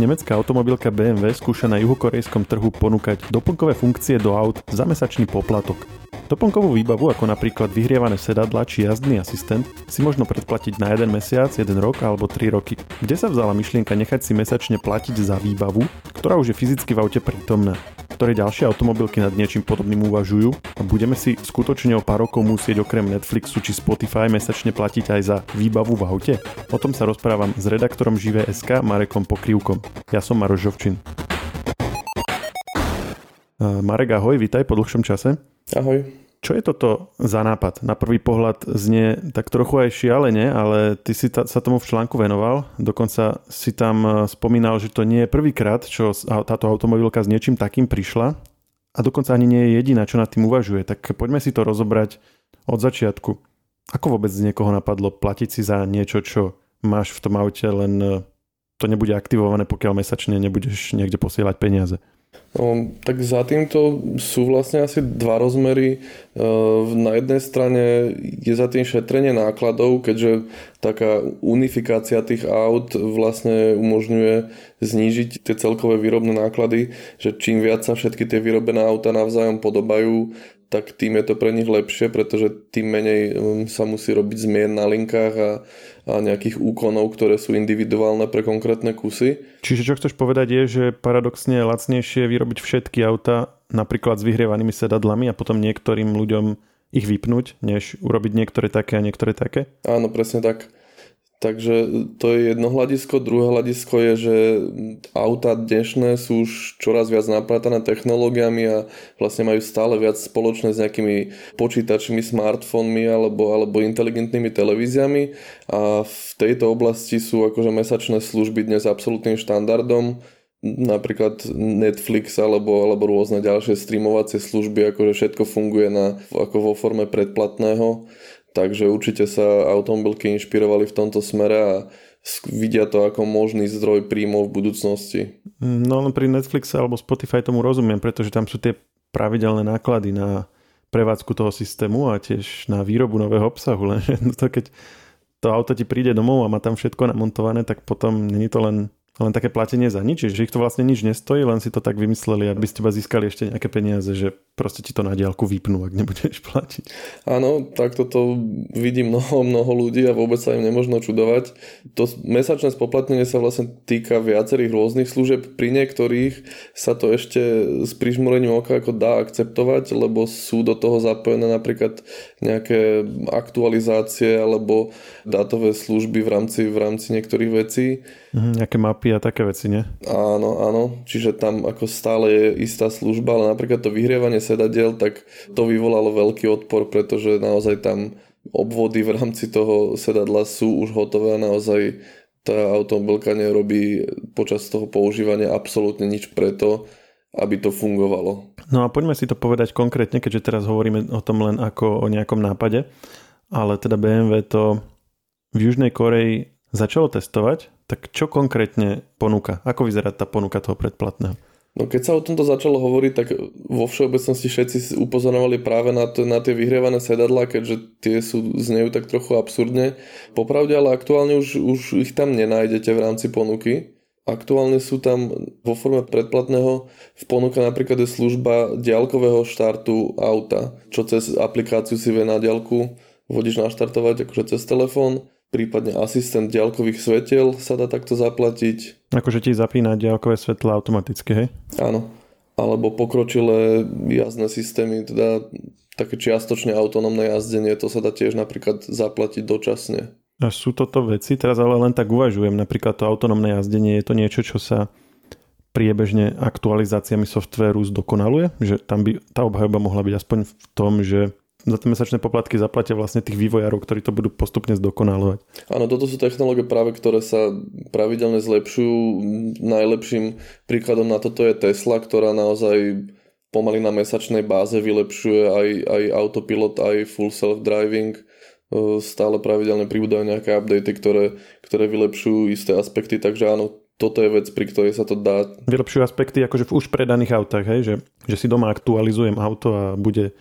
Nemecká automobilka BMW skúša na juhokorejskom trhu ponúkať doplnkové funkcie do aut za mesačný poplatok. Doplnkovú výbavu, ako napríklad vyhrievané sedadla či jazdný asistent, si možno predplatiť na jeden mesiac, jeden rok alebo 3 roky. Kde sa vzala myšlienka nechať si mesačne platiť za výbavu, ktorá už je fyzicky v aute prítomná? Ktoré ďalšie automobilky nad niečím podobným uvažujú a budeme si skutočne o pár rokov musieť okrem Netflixu či Spotify mesačne platiť aj za výbavu v aute? O tom sa rozprávam s redaktorom Živé.sk Marekom Pokrivkom. Ja som Maroš Žovčin. Marek, ahoj, vítaj po dlhšom čase. Ahoj. Čo je toto za nápad? Na prvý pohľad znie tak trochu aj šialene, ale ty si ta, sa tomu v článku venoval. Dokonca si tam e, spomínal, že to nie je prvýkrát, čo táto automobilka s niečím takým prišla. A dokonca ani nie je jediná, čo nad tým uvažuje. Tak poďme si to rozobrať od začiatku. Ako vôbec z niekoho napadlo platiť si za niečo, čo máš v tom aute, len e, to nebude aktivované, pokiaľ mesačne nebudeš niekde posielať peniaze? No, tak za týmto sú vlastne asi dva rozmery. E, na jednej strane je za tým šetrenie nákladov, keďže taká unifikácia tých aut vlastne umožňuje znížiť tie celkové výrobné náklady, že čím viac sa všetky tie vyrobené auta navzájom podobajú, tak tým je to pre nich lepšie, pretože tým menej um, sa musí robiť zmien na linkách a, a nejakých úkonov, ktoré sú individuálne pre konkrétne kusy. Čiže čo chceš povedať je, že paradoxne je lacnejšie vyrobiť všetky auta napríklad s vyhrievanými sedadlami a potom niektorým ľuďom ich vypnúť, než urobiť niektoré také a niektoré také? Áno, presne tak. Takže to je jedno hľadisko. Druhé hľadisko je, že auta dnešné sú už čoraz viac naprátané technológiami a vlastne majú stále viac spoločné s nejakými počítačmi, smartfónmi alebo, alebo inteligentnými televíziami. A v tejto oblasti sú akože mesačné služby dnes absolútnym štandardom. Napríklad Netflix alebo, alebo rôzne ďalšie streamovacie služby, akože všetko funguje na, ako vo forme predplatného Takže určite sa automobilky inšpirovali v tomto smere a vidia to ako možný zdroj príjmov v budúcnosti. No pri Netflixe alebo Spotify tomu rozumiem, pretože tam sú tie pravidelné náklady na prevádzku toho systému a tiež na výrobu nového obsahu. Lenže to keď to auto ti príde domov a má tam všetko namontované, tak potom není to len len také platenie za nič, že ich to vlastne nič nestojí, len si to tak vymysleli, aby z teba získali ešte nejaké peniaze, že proste ti to na diálku vypnú, ak nebudeš platiť. Áno, tak toto vidí mnoho, mnoho ľudí a vôbec sa im nemožno čudovať. To mesačné spoplatnenie sa vlastne týka viacerých rôznych služieb. Pri niektorých sa to ešte s prižmúrením oka ako dá akceptovať, lebo sú do toho zapojené napríklad nejaké aktualizácie alebo dátové služby v rámci, v rámci niektorých vecí. Mhm, nejaké mapy a také veci, nie? Áno, áno. Čiže tam ako stále je istá služba, ale napríklad to vyhrievanie sedadiel, tak to vyvolalo veľký odpor, pretože naozaj tam obvody v rámci toho sedadla sú už hotové a naozaj tá automobilka nerobí počas toho používania absolútne nič preto, aby to fungovalo. No a poďme si to povedať konkrétne, keďže teraz hovoríme o tom len ako o nejakom nápade, ale teda BMW to v Južnej Koreji začalo testovať, tak čo konkrétne ponúka? Ako vyzerá tá ponuka toho predplatného? No keď sa o tomto začalo hovoriť, tak vo všeobecnosti všetci upozorovali práve na, to, na tie vyhrievané sedadlá, keďže tie sú znejú tak trochu absurdne. Popravde, ale aktuálne už, už ich tam nenájdete v rámci ponuky. Aktuálne sú tam vo forme predplatného v ponuka napríklad je služba diaľkového štartu auta, čo cez aplikáciu si vie na diaľku vodič naštartovať akože cez telefón prípadne asistent ďalkových svetiel sa dá takto zaplatiť. Akože ti zapína ďalkové svetla automaticky, hej? Áno. Alebo pokročilé jazdné systémy, teda také čiastočne autonómne jazdenie, to sa dá tiež napríklad zaplatiť dočasne. A sú toto veci, teraz ale len tak uvažujem, napríklad to autonómne jazdenie, je to niečo, čo sa priebežne aktualizáciami softvéru zdokonaluje? Že tam by tá obhajoba mohla byť aspoň v tom, že za tie mesačné poplatky zaplatia vlastne tých vývojárov, ktorí to budú postupne zdokonalovať. Áno, toto sú technológie práve, ktoré sa pravidelne zlepšujú. Najlepším príkladom na toto je Tesla, ktorá naozaj pomaly na mesačnej báze vylepšuje aj, aj autopilot, aj full self-driving. E, stále pravidelne pribúdajú nejaké updaty, ktoré, ktoré vylepšujú isté aspekty, takže áno, toto je vec, pri ktorej sa to dá. Vylepšujú aspekty akože v už predaných autách, hej? Že, že si doma aktualizujem auto a bude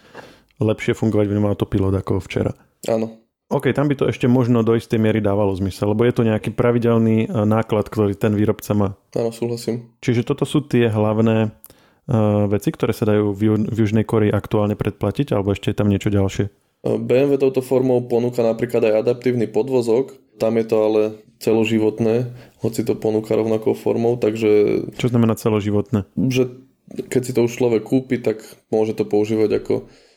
lepšie fungovať v ňom autopilot ako včera. Áno. OK, tam by to ešte možno do istej miery dávalo zmysel, lebo je to nejaký pravidelný e, náklad, ktorý ten výrobca má. Áno, súhlasím. Čiže toto sú tie hlavné uh, veci, ktoré sa dajú v, Ju- v Južnej Koreji aktuálne predplatiť, alebo ešte je tam niečo ďalšie? BMW touto formou ponúka napríklad aj adaptívny podvozok, tam je to ale celoživotné, hoci to ponúka rovnakou formou, takže... Čo znamená celoživotné? Že keď si to už človek kúpi, tak môže to používať ako E,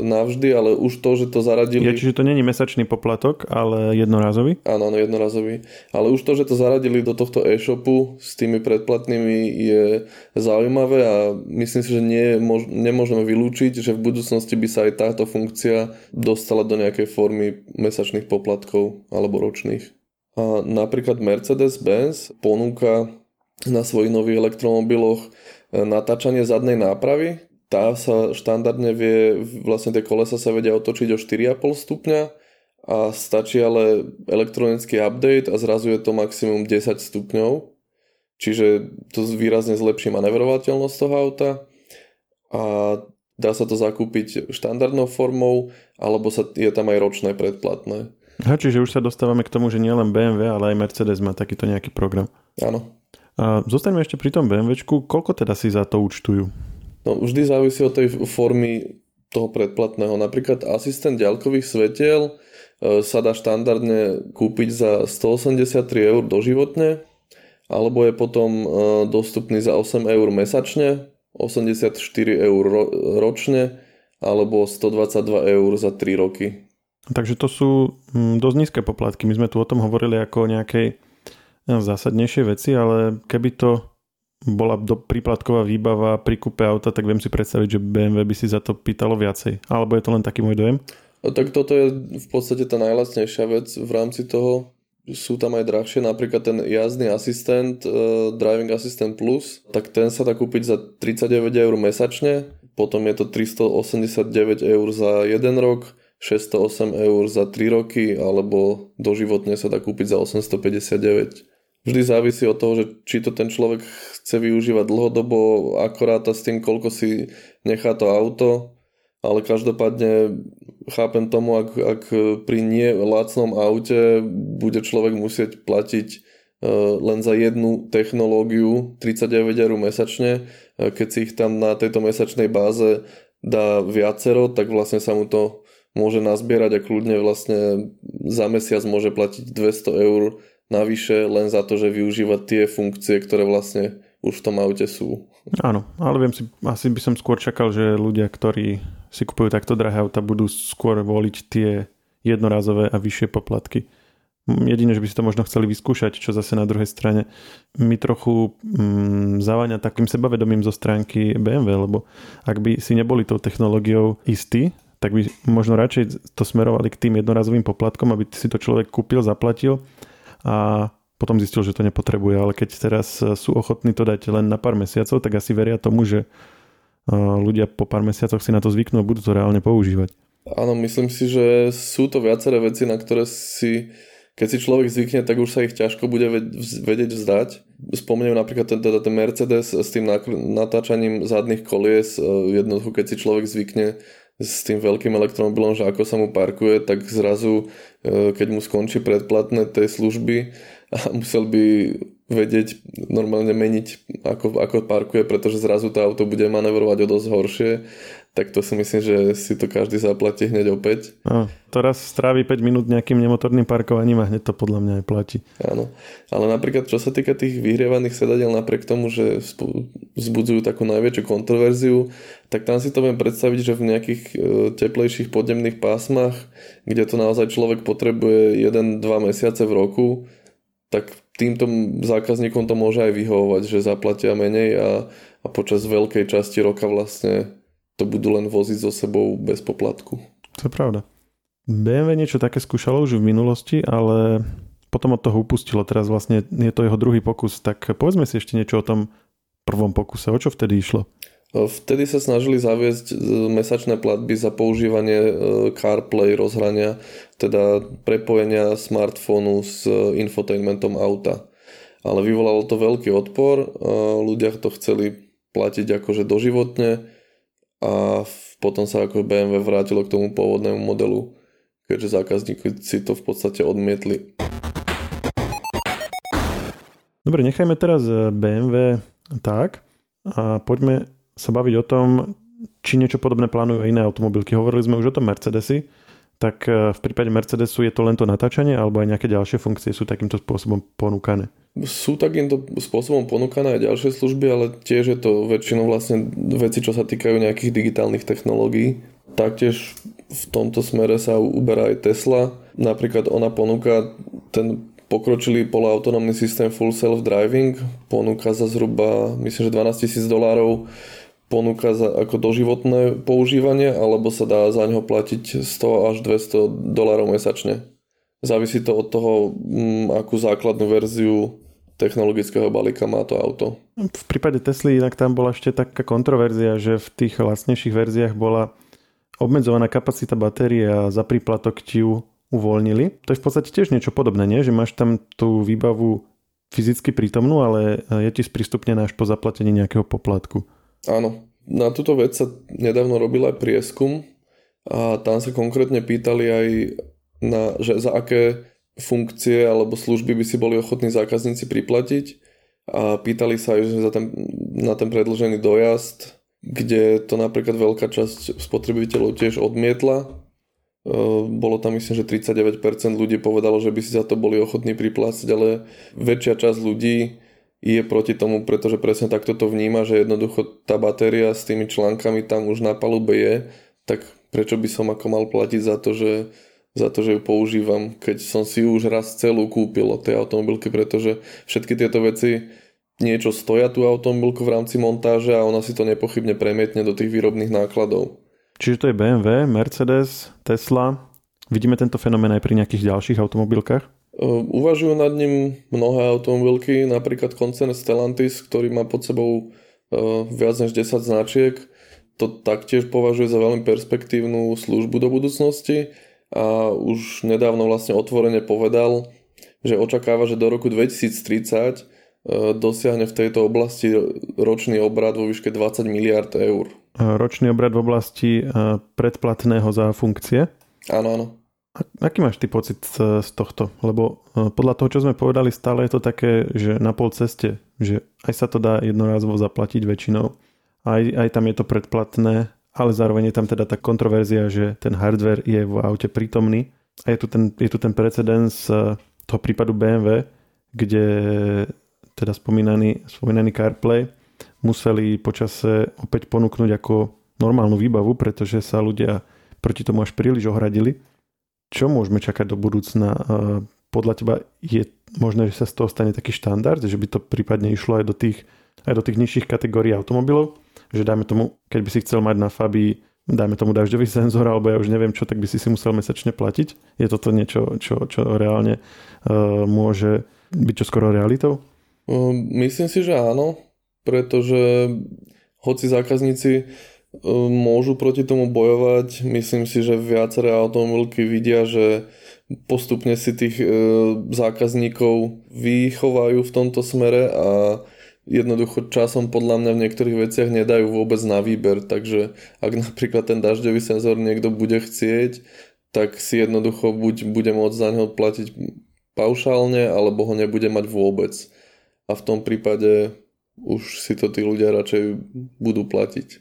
navždy, ale už to, že to zaradili... Ja, čiže to není mesačný poplatok, ale jednorázový? Áno, áno, jednorazový. Ale už to, že to zaradili do tohto e-shopu s tými predplatnými je zaujímavé a myslím si, že nie, mož, nemôžeme vylúčiť, že v budúcnosti by sa aj táto funkcia dostala do nejakej formy mesačných poplatkov alebo ročných. A napríklad Mercedes-Benz ponúka na svojich nových elektromobiloch natáčanie zadnej nápravy, tá sa štandardne vie, vlastne tie kolesa sa vedia otočiť o 4,5 stupňa a stačí ale elektronický update a zrazu je to maximum 10 stupňov. Čiže to výrazne zlepší manevrovateľnosť toho auta a dá sa to zakúpiť štandardnou formou alebo sa, je tam aj ročné predplatné. Ha, čiže už sa dostávame k tomu, že nielen BMW, ale aj Mercedes má takýto nejaký program. Áno. A zostaňme ešte pri tom BMWčku. Koľko teda si za to účtujú? No vždy závisí od tej formy toho predplatného. Napríklad asistent ďalkových svetiel e, sa dá štandardne kúpiť za 183 eur doživotne, alebo je potom e, dostupný za 8 eur mesačne, 84 eur ročne, alebo 122 eur za 3 roky. Takže to sú mm, dosť nízke poplatky. My sme tu o tom hovorili ako o nejakej e, zásadnejšej veci, ale keby to bola do príplatková výbava pri kúpe auta, tak viem si predstaviť, že BMW by si za to pýtalo viacej. Alebo je to len taký môj dojem? Tak toto je v podstate tá najlacnejšia vec v rámci toho. Sú tam aj drahšie, napríklad ten jazdný asistent, uh, Driving Assistant Plus, tak ten sa dá kúpiť za 39 eur mesačne, potom je to 389 eur za jeden rok, 608 eur za 3 roky, alebo doživotne sa dá kúpiť za 859 vždy závisí od toho, že či to ten človek chce využívať dlhodobo, akorát s tým, koľko si nechá to auto, ale každopádne chápem tomu, ak, ak pri nie lacnom aute bude človek musieť platiť uh, len za jednu technológiu 39 eur mesačne, uh, keď si ich tam na tejto mesačnej báze dá viacero, tak vlastne sa mu to môže nazbierať a kľudne vlastne za mesiac môže platiť 200 eur navyše len za to, že využíva tie funkcie, ktoré vlastne už v tom aute sú. Áno, ale viem si, asi by som skôr čakal, že ľudia, ktorí si kupujú takto drahé auta, budú skôr voliť tie jednorázové a vyššie poplatky. Jedine, že by si to možno chceli vyskúšať, čo zase na druhej strane mi trochu mm, zaváňa takým sebavedomím zo stránky BMW, lebo ak by si neboli tou technológiou istí, tak by možno radšej to smerovali k tým jednorazovým poplatkom, aby si to človek kúpil, zaplatil a potom zistil, že to nepotrebuje, ale keď teraz sú ochotní to dať len na pár mesiacov, tak asi veria tomu, že ľudia po pár mesiacoch si na to zvyknú a budú to reálne používať. Áno, myslím si, že sú to viaceré veci, na ktoré si, keď si človek zvykne, tak už sa ich ťažko bude vedieť vzdať. Spomeniem napríklad ten, teda ten Mercedes s tým natáčaním zadných kolies. Jednoducho, keď si človek zvykne s tým veľkým elektromobilom, že ako sa mu parkuje, tak zrazu, e, keď mu skončí predplatné tej služby a musel by vedieť normálne meniť, ako, ako parkuje, pretože zrazu to auto bude manevrovať o dosť horšie, tak to si myslím, že si to každý zaplatí hneď opäť. No, to raz strávi 5 minút nejakým nemotorným parkovaním a hneď to podľa mňa aj platí. Áno, ale napríklad čo sa týka tých vyhrievaných sedadiel, napriek tomu, že vzbudzujú takú najväčšiu kontroverziu, tak tam si to viem predstaviť, že v nejakých e, teplejších podnemných pásmach, kde to naozaj človek potrebuje 1-2 mesiace v roku, tak týmto zákazníkom to môže aj vyhovovať, že zaplatia menej a, a počas veľkej časti roka vlastne to budú len voziť so sebou bez poplatku. To je pravda. BMW niečo také skúšalo už v minulosti, ale potom od toho upustilo. Teraz vlastne je to jeho druhý pokus. Tak povedzme si ešte niečo o tom prvom pokuse. O čo vtedy išlo? Vtedy sa snažili zaviesť e, mesačné platby za používanie e, CarPlay rozhrania, teda prepojenia smartfónu s e, infotainmentom auta. Ale vyvolalo to veľký odpor, ľudia to chceli platiť akože doživotne, a potom sa ako BMW vrátilo k tomu pôvodnému modelu, keďže zákazníci si to v podstate odmietli. Dobre, nechajme teraz eh, BMW tak a poďme sa baviť o tom, či niečo podobné plánujú iné automobilky. Hovorili sme už o tom Mercedesy, tak eh, v prípade Mercedesu je to len to natáčanie alebo aj nejaké ďalšie funkcie sú takýmto spôsobom ponúkané? Sú takýmto spôsobom ponúkané aj ďalšie služby, ale tiež je to väčšinou vlastne veci, čo sa týkajú nejakých digitálnych technológií. Taktiež v tomto smere sa uberá aj Tesla. Napríklad ona ponúka ten pokročilý poloautonómny systém Full Self Driving, ponúka za zhruba, myslím, že 12 tisíc dolárov ponúka za ako doživotné používanie, alebo sa dá za neho platiť 100 až 200 dolárov mesačne. Závisí to od toho, mm, akú základnú verziu technologického balíka má to auto. V prípade Tesly inak tam bola ešte taká kontroverzia, že v tých lacnejších verziách bola obmedzovaná kapacita batérie a za príplatok ti ju uvoľnili. To je v podstate tiež niečo podobné, nie? že máš tam tú výbavu fyzicky prítomnú, ale je ti sprístupnená až po zaplatení nejakého poplatku. Áno, na túto vec sa nedávno robil aj prieskum a tam sa konkrétne pýtali aj na, že za aké funkcie alebo služby by si boli ochotní zákazníci priplatiť. A pýtali sa aj za ten, na ten predlžený dojazd, kde to napríklad veľká časť spotrebiteľov tiež odmietla. Bolo tam myslím, že 39% ľudí povedalo, že by si za to boli ochotní priplácať, ale väčšia časť ľudí je proti tomu, pretože presne takto to vníma, že jednoducho tá batéria s tými článkami tam už na palube je, tak prečo by som ako mal platiť za to, že za to, že ju používam, keď som si ju už raz celú kúpil od tej automobilky, pretože všetky tieto veci niečo stoja tú automobilku v rámci montáže a ona si to nepochybne premietne do tých výrobných nákladov. Čiže to je BMW, Mercedes, Tesla. Vidíme tento fenomén aj pri nejakých ďalších automobilkách? Uvažujú nad ním mnohé automobilky, napríklad koncern Stellantis, ktorý má pod sebou viac než 10 značiek. To taktiež považuje za veľmi perspektívnu službu do budúcnosti a už nedávno vlastne otvorene povedal, že očakáva, že do roku 2030 dosiahne v tejto oblasti ročný obrad vo výške 20 miliard eur ročný obrad v oblasti e, predplatného za funkcie. Áno, áno. Aký máš ty pocit e, z tohto? Lebo e, podľa toho, čo sme povedali, stále je to také, že na pol ceste, že aj sa to dá jednorázovo zaplatiť väčšinou, aj, aj tam je to predplatné, ale zároveň je tam teda tá kontroverzia, že ten hardware je v aute prítomný a je tu ten, je tu ten precedens toho prípadu BMW, kde teda spomínaný, spomínaný CarPlay museli počase opäť ponúknuť ako normálnu výbavu, pretože sa ľudia proti tomu až príliš ohradili. Čo môžeme čakať do budúcna? Podľa teba je možné, že sa z toho stane taký štandard, že by to prípadne išlo aj do tých, aj do tých nižších kategórií automobilov? Že dajme tomu, keď by si chcel mať na Fabii dajme tomu dažďový senzor, alebo ja už neviem čo, tak by si si musel mesačne platiť. Je toto niečo, čo, čo reálne uh, môže byť čo skoro realitou? Myslím si, že áno pretože hoci zákazníci e, môžu proti tomu bojovať, myslím si, že viaceré automobilky vidia, že postupne si tých e, zákazníkov vychovajú v tomto smere a jednoducho časom podľa mňa v niektorých veciach nedajú vôbec na výber, takže ak napríklad ten dažďový senzor niekto bude chcieť, tak si jednoducho buď bude môcť za neho platiť paušálne, alebo ho nebude mať vôbec. A v tom prípade už si to tí ľudia radšej budú platiť.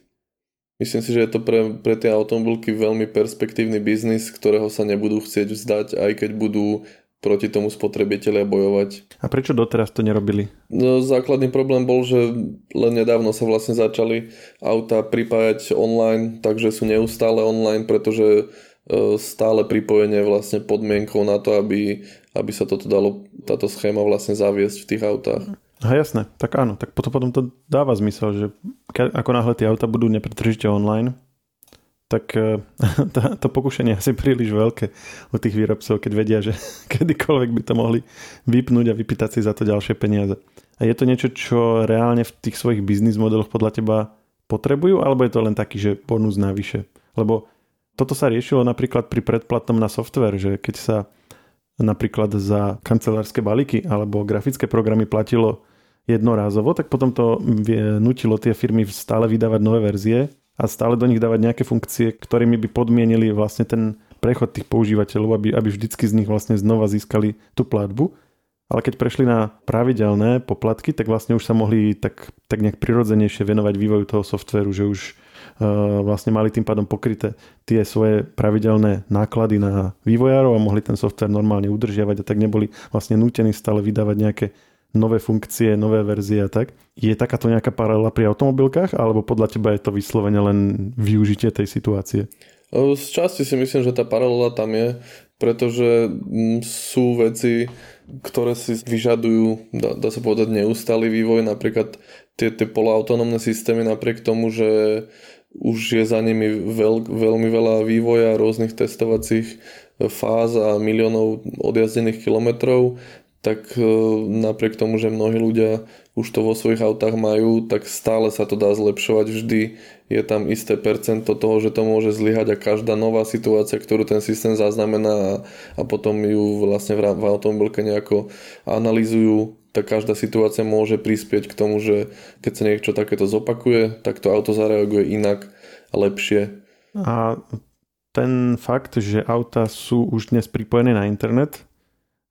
Myslím si, že je to pre, pre tie automobilky veľmi perspektívny biznis, ktorého sa nebudú chcieť vzdať, aj keď budú proti tomu spotrebitelia bojovať. A prečo doteraz to nerobili? No, základný problém bol, že len nedávno sa vlastne začali auta pripájať online, takže sú neustále online, pretože e, stále pripojenie vlastne podmienkou na to, aby, aby sa toto dalo, táto schéma vlastne zaviesť v tých autách. A jasné, tak áno, tak potom, potom to dáva zmysel, že ako náhle tie auta budú nepretržite online, tak e, to, to pokušenie asi príliš veľké u tých výrobcov, keď vedia, že kedykoľvek by to mohli vypnúť a vypýtať si za to ďalšie peniaze. A je to niečo, čo reálne v tých svojich biznis modeloch podľa teba potrebujú, alebo je to len taký, že bonus navyše? Lebo toto sa riešilo napríklad pri predplatnom na software, že keď sa napríklad za kancelárske balíky alebo grafické programy platilo jednorázovo, tak potom to nutilo tie firmy stále vydávať nové verzie a stále do nich dávať nejaké funkcie, ktorými by podmienili vlastne ten prechod tých používateľov, aby, aby vždycky z nich vlastne znova získali tú platbu. Ale keď prešli na pravidelné poplatky, tak vlastne už sa mohli tak, tak nejak prirodzenejšie venovať vývoju toho softvéru, že už uh, vlastne mali tým pádom pokryté tie svoje pravidelné náklady na vývojárov a mohli ten softvér normálne udržiavať a tak neboli vlastne nútení stále vydávať nejaké nové funkcie, nové verzie a tak. Je takáto nejaká paralela pri automobilkách alebo podľa teba je to vyslovene len využitie tej situácie? Z časti si myslím, že tá paralela tam je, pretože mm, sú veci, ktoré si vyžadujú, dá, dá sa povedať, neustály vývoj, napríklad tie, tie poloautonómne systémy, napriek tomu, že už je za nimi veľ, veľmi veľa vývoja, rôznych testovacích fáz a miliónov odjazdených kilometrov, tak e, napriek tomu, že mnohí ľudia už to vo svojich autách majú, tak stále sa to dá zlepšovať. Vždy je tam isté percento toho, že to môže zlyhať a každá nová situácia, ktorú ten systém zaznamená a, a potom ju vlastne v, v automobilke nejako analýzujú, tak každá situácia môže prispieť k tomu, že keď sa niečo takéto zopakuje, tak to auto zareaguje inak a lepšie. A ten fakt, že auta sú už dnes pripojené na internet,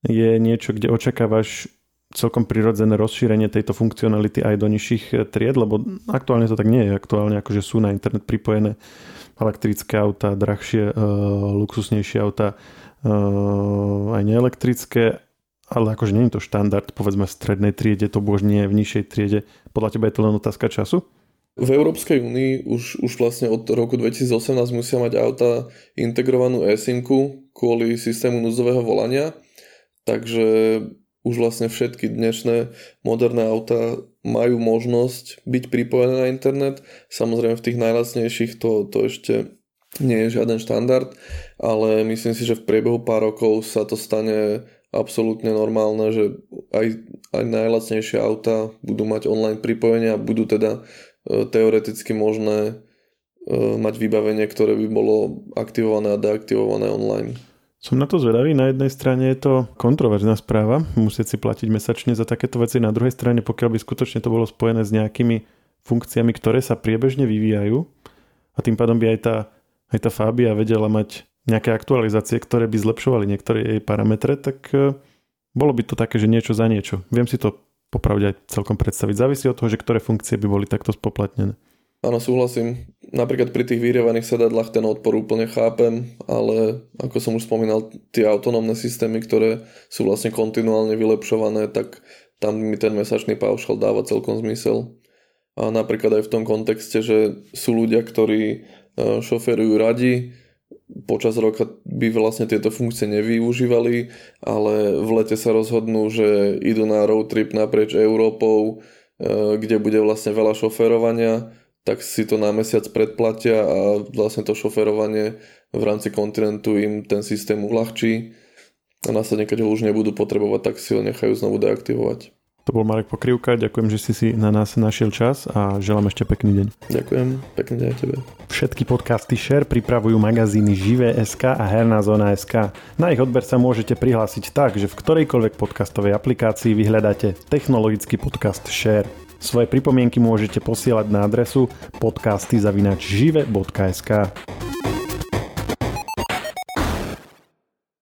je niečo, kde očakávaš celkom prirodzené rozšírenie tejto funkcionality aj do nižších eh, tried, lebo aktuálne to tak nie je. Aktuálne akože sú na internet pripojené elektrické auta, drahšie, uh, luxusnejšie auta, uh, aj neelektrické, ale akože nie je to štandard, povedzme v strednej triede, to bož nie v nižšej triede. Podľa teba je to len otázka času? V Európskej únii už, už vlastne od roku 2018 musia mať auta integrovanú eSIM kvôli systému núdzového volania Takže už vlastne všetky dnešné moderné auta majú možnosť byť pripojené na internet. Samozrejme v tých najlacnejších to, to ešte nie je žiaden štandard, ale myslím si, že v priebehu pár rokov sa to stane absolútne normálne, že aj, aj najlacnejšie auta budú mať online pripojenie a budú teda e, teoreticky možné e, mať vybavenie, ktoré by bolo aktivované a deaktivované online. Som na to zvedavý. Na jednej strane je to kontroverzná správa, musieť si platiť mesačne za takéto veci. Na druhej strane, pokiaľ by skutočne to bolo spojené s nejakými funkciami, ktoré sa priebežne vyvíjajú a tým pádom by aj tá, aj tá Fabia vedela mať nejaké aktualizácie, ktoré by zlepšovali niektoré jej parametre, tak e, bolo by to také, že niečo za niečo. Viem si to popravde aj celkom predstaviť. Závisí od toho, že ktoré funkcie by boli takto spoplatnené. Áno, súhlasím. Napríklad pri tých vyrievaných sedadlách ten odpor úplne chápem, ale ako som už spomínal, tie autonómne systémy, ktoré sú vlastne kontinuálne vylepšované, tak tam mi ten mesačný paušal dáva celkom zmysel. A napríklad aj v tom kontexte, že sú ľudia, ktorí e, šoferujú radi, počas roka by vlastne tieto funkcie nevyužívali, ale v lete sa rozhodnú, že idú na road trip naprieč Európou, e, kde bude vlastne veľa šoferovania tak si to na mesiac predplatia a vlastne to šoferovanie v rámci kontinentu im ten systém uľahčí a následne, keď ho už nebudú potrebovať, tak si ho nechajú znovu deaktivovať. To bol Marek Pokrivka, ďakujem, že si si na nás našiel čas a želám ešte pekný deň. Ďakujem, pekný deň tebe. Všetky podcasty Share pripravujú magazíny Živé.sk a Herná zóna.sk. Na ich odber sa môžete prihlásiť tak, že v ktorejkoľvek podcastovej aplikácii vyhľadáte technologický podcast Share. Svoje pripomienky môžete posielať na adresu podcasty.žive.sk.